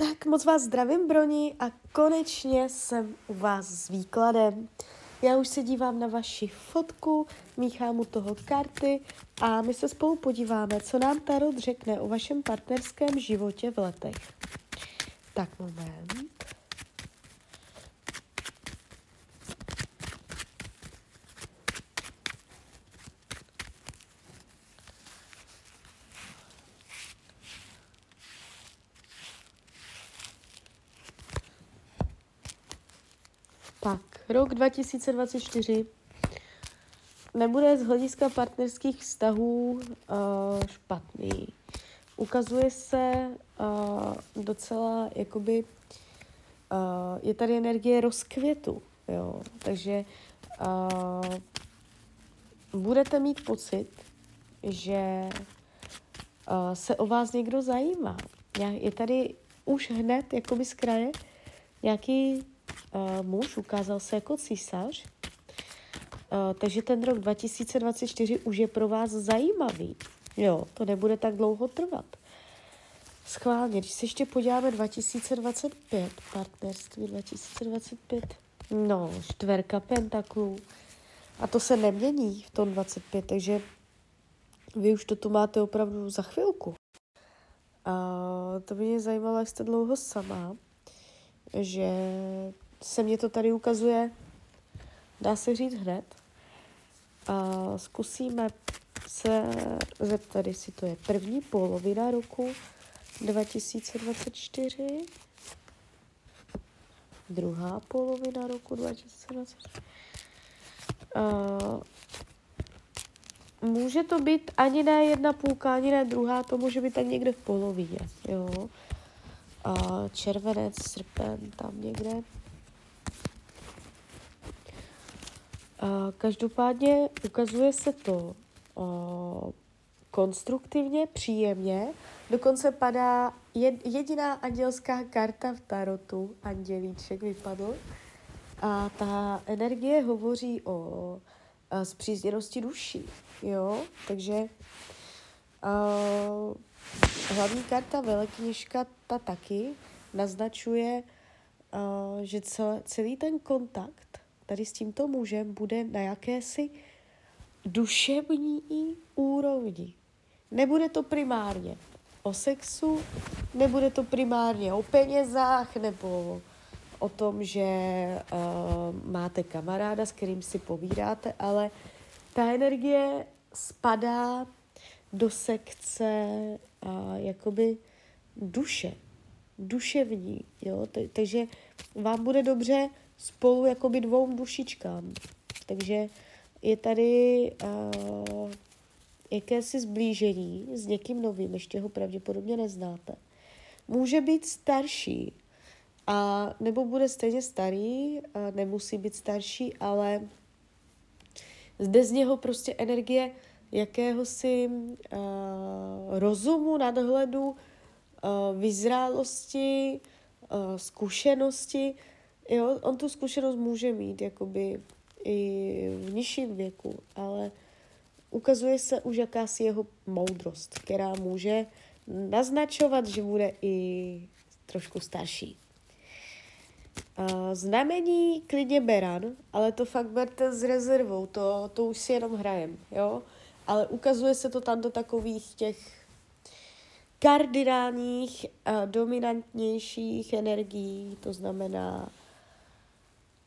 Tak moc vás zdravím, Broni, a konečně jsem u vás s výkladem. Já už se dívám na vaši fotku, míchám u toho karty a my se spolu podíváme, co nám Tarot řekne o vašem partnerském životě v letech. Tak moment. Tak, rok 2024 nebude z hlediska partnerských vztahů uh, špatný. Ukazuje se uh, docela, jakoby, uh, je tady energie rozkvětu, jo, takže uh, budete mít pocit, že uh, se o vás někdo zajímá. Je tady už hned, jakoby z kraje, nějaký muž, ukázal se jako císař, uh, takže ten rok 2024 už je pro vás zajímavý. Jo, to nebude tak dlouho trvat. Schválně, když se ještě podíváme 2025, partnerství 2025, no, čtverka pentaklů. A to se nemění v tom 25, takže vy už to tu máte opravdu za chvilku. A to by mě zajímalo, jak jste dlouho sama, že se mě to tady ukazuje, dá se říct hned. A zkusíme se zeptat, jestli to je první polovina roku 2024, druhá polovina roku 2024. Uh, může to být ani ne jedna půlka, ani ne druhá, to může být tak někde v polovině, jo. Uh, červenec, srpen, tam někde. Každopádně ukazuje se to konstruktivně, příjemně. Dokonce padá jed, jediná andělská karta v tarotu, andělíček vypadl. A ta energie hovoří o zpřízněnosti duší, jo, takže uh, hlavní karta velekněžka ta taky naznačuje, uh, že celý ten kontakt tady s tímto mužem bude na jakési duševní úrovni. Nebude to primárně o sexu, nebude to primárně o penězách nebo o tom, že uh, máte kamaráda, s kterým si povídáte, ale ta energie spadá do sekce uh, jakoby duše, duševní, jo, takže vám bude dobře spolu jakoby dvou dušičkám. Takže je tady uh, jakési zblížení s někým novým, ještě ho pravděpodobně neznáte. Může být starší, a nebo bude stejně starý, a nemusí být starší, ale zde z něho prostě energie jakéhosi uh, rozumu, nadhledu, uh, vyzrálosti, uh, zkušenosti, jo, on tu zkušenost může mít jakoby i v nižším věku, ale ukazuje se už jakási jeho moudrost, která může naznačovat, že bude i trošku starší. Znamení klidně beran, ale to fakt berte s rezervou, to, to už si jenom hrajem, jo? Ale ukazuje se to tam do takových těch kardinálních, dominantnějších energií, to znamená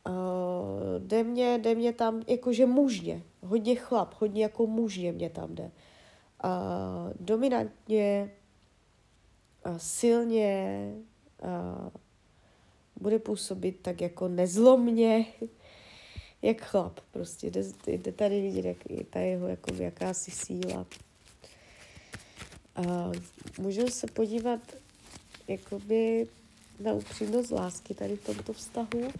Uh, jde mě, jde mě tam jakože mužně, hodně chlap, hodně jako mužně mě tam jde. Uh, dominantně, uh, silně, uh, bude působit tak jako nezlomně, jak chlap prostě. Jde, jde tady vidět, jak je ta jeho jako jakási síla. Uh, můžeme se podívat jakoby na upřímnost lásky tady v tomto vztahu.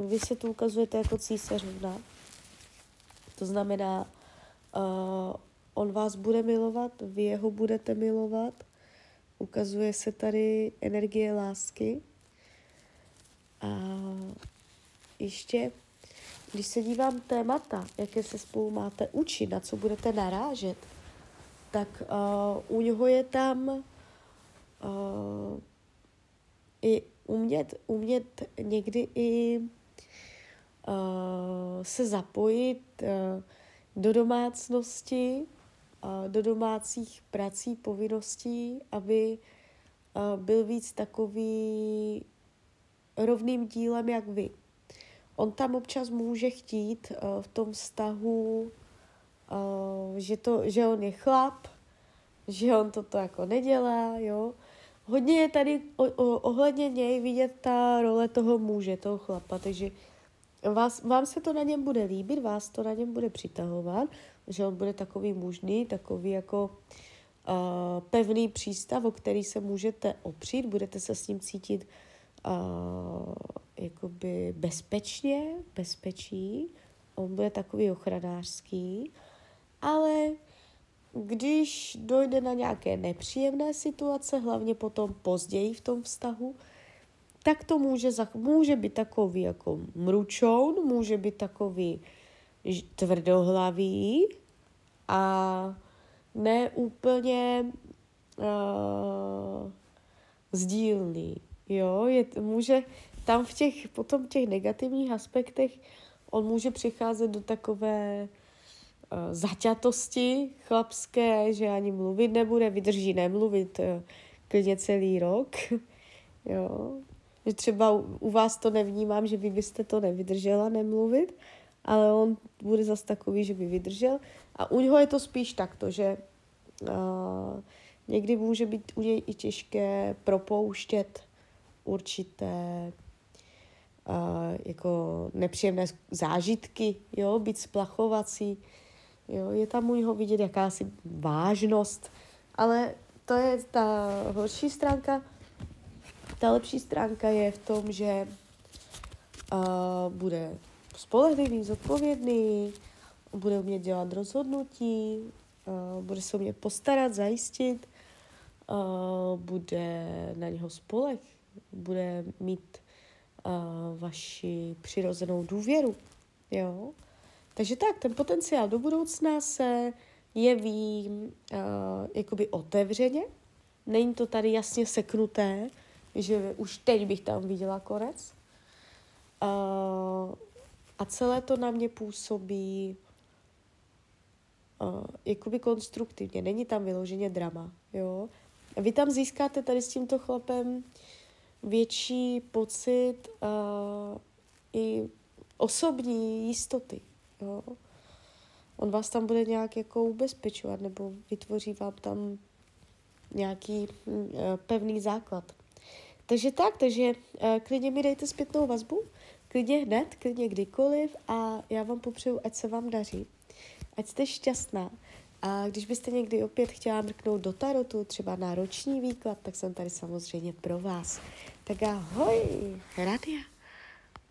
Vy se tu ukazujete jako císařovna. To znamená, uh, on vás bude milovat, vy jeho budete milovat. Ukazuje se tady energie lásky. A ještě, když se dívám témata, jaké se spolu máte učit, na co budete narážet, tak uh, u něho je tam uh, i umět, umět někdy i se zapojit uh, do domácnosti, uh, do domácích prací, povinností, aby byl víc takový rovným dílem jak vy. On tam občas může chtít v tom vztahu, že, to, že on je chlap, že on toto jako nedělá, jo. Hodně je tady ohledně něj vidět ta role toho muže, toho chlapa, takže vás, vám se to na něm bude líbit, vás to na něm bude přitahovat, že on bude takový mužný, takový jako uh, pevný přístav, o který se můžete opřít, budete se s ním cítit uh, jakoby bezpečně, bezpečí, on bude takový ochranářský, ale když dojde na nějaké nepříjemné situace, hlavně potom později v tom vztahu, tak to může, může být takový jako mručoun, může být takový tvrdohlavý a ne úplně uh, sdílný. Jo, je, může tam v těch, potom těch negativních aspektech on může přicházet do takové uh, zaťatosti chlapské, že ani mluvit nebude, vydrží nemluvit uh, klidně celý rok. jo. Že třeba u, vás to nevnímám, že vy byste to nevydržela nemluvit, ale on bude zas takový, že by vydržel. A u něho je to spíš takto, že uh, někdy může být u něj i těžké propouštět určité uh, jako nepříjemné zážitky, jo, být splachovací, jo, je tam u něho vidět jakási vážnost, ale to je ta horší stránka. Ta lepší stránka je v tom, že uh, bude spolehlivý, zodpovědný, bude umět dělat rozhodnutí, uh, bude se umět postarat, zajistit, uh, bude na něho spolech, bude mít uh, vaši přirozenou důvěru. Jo? Takže tak, ten potenciál do budoucna se jeví uh, jakoby otevřeně. Není to tady jasně seknuté, že už teď bych tam viděla konec. Uh, a celé to na mě působí uh, jakoby konstruktivně. Není tam vyloženě drama, jo. A vy tam získáte tady s tímto chlapem větší pocit uh, i osobní jistoty. Jo? On vás tam bude nějak jako ubezpečovat nebo vytvoří vám tam nějaký uh, pevný základ. Takže tak, takže uh, klidně mi dejte zpětnou vazbu, klidně hned, klidně kdykoliv a já vám popřeju, ať se vám daří, ať jste šťastná a když byste někdy opět chtěla mrknout do tarotu, třeba na roční výklad, tak jsem tady samozřejmě pro vás. Tak ahoj, Radia.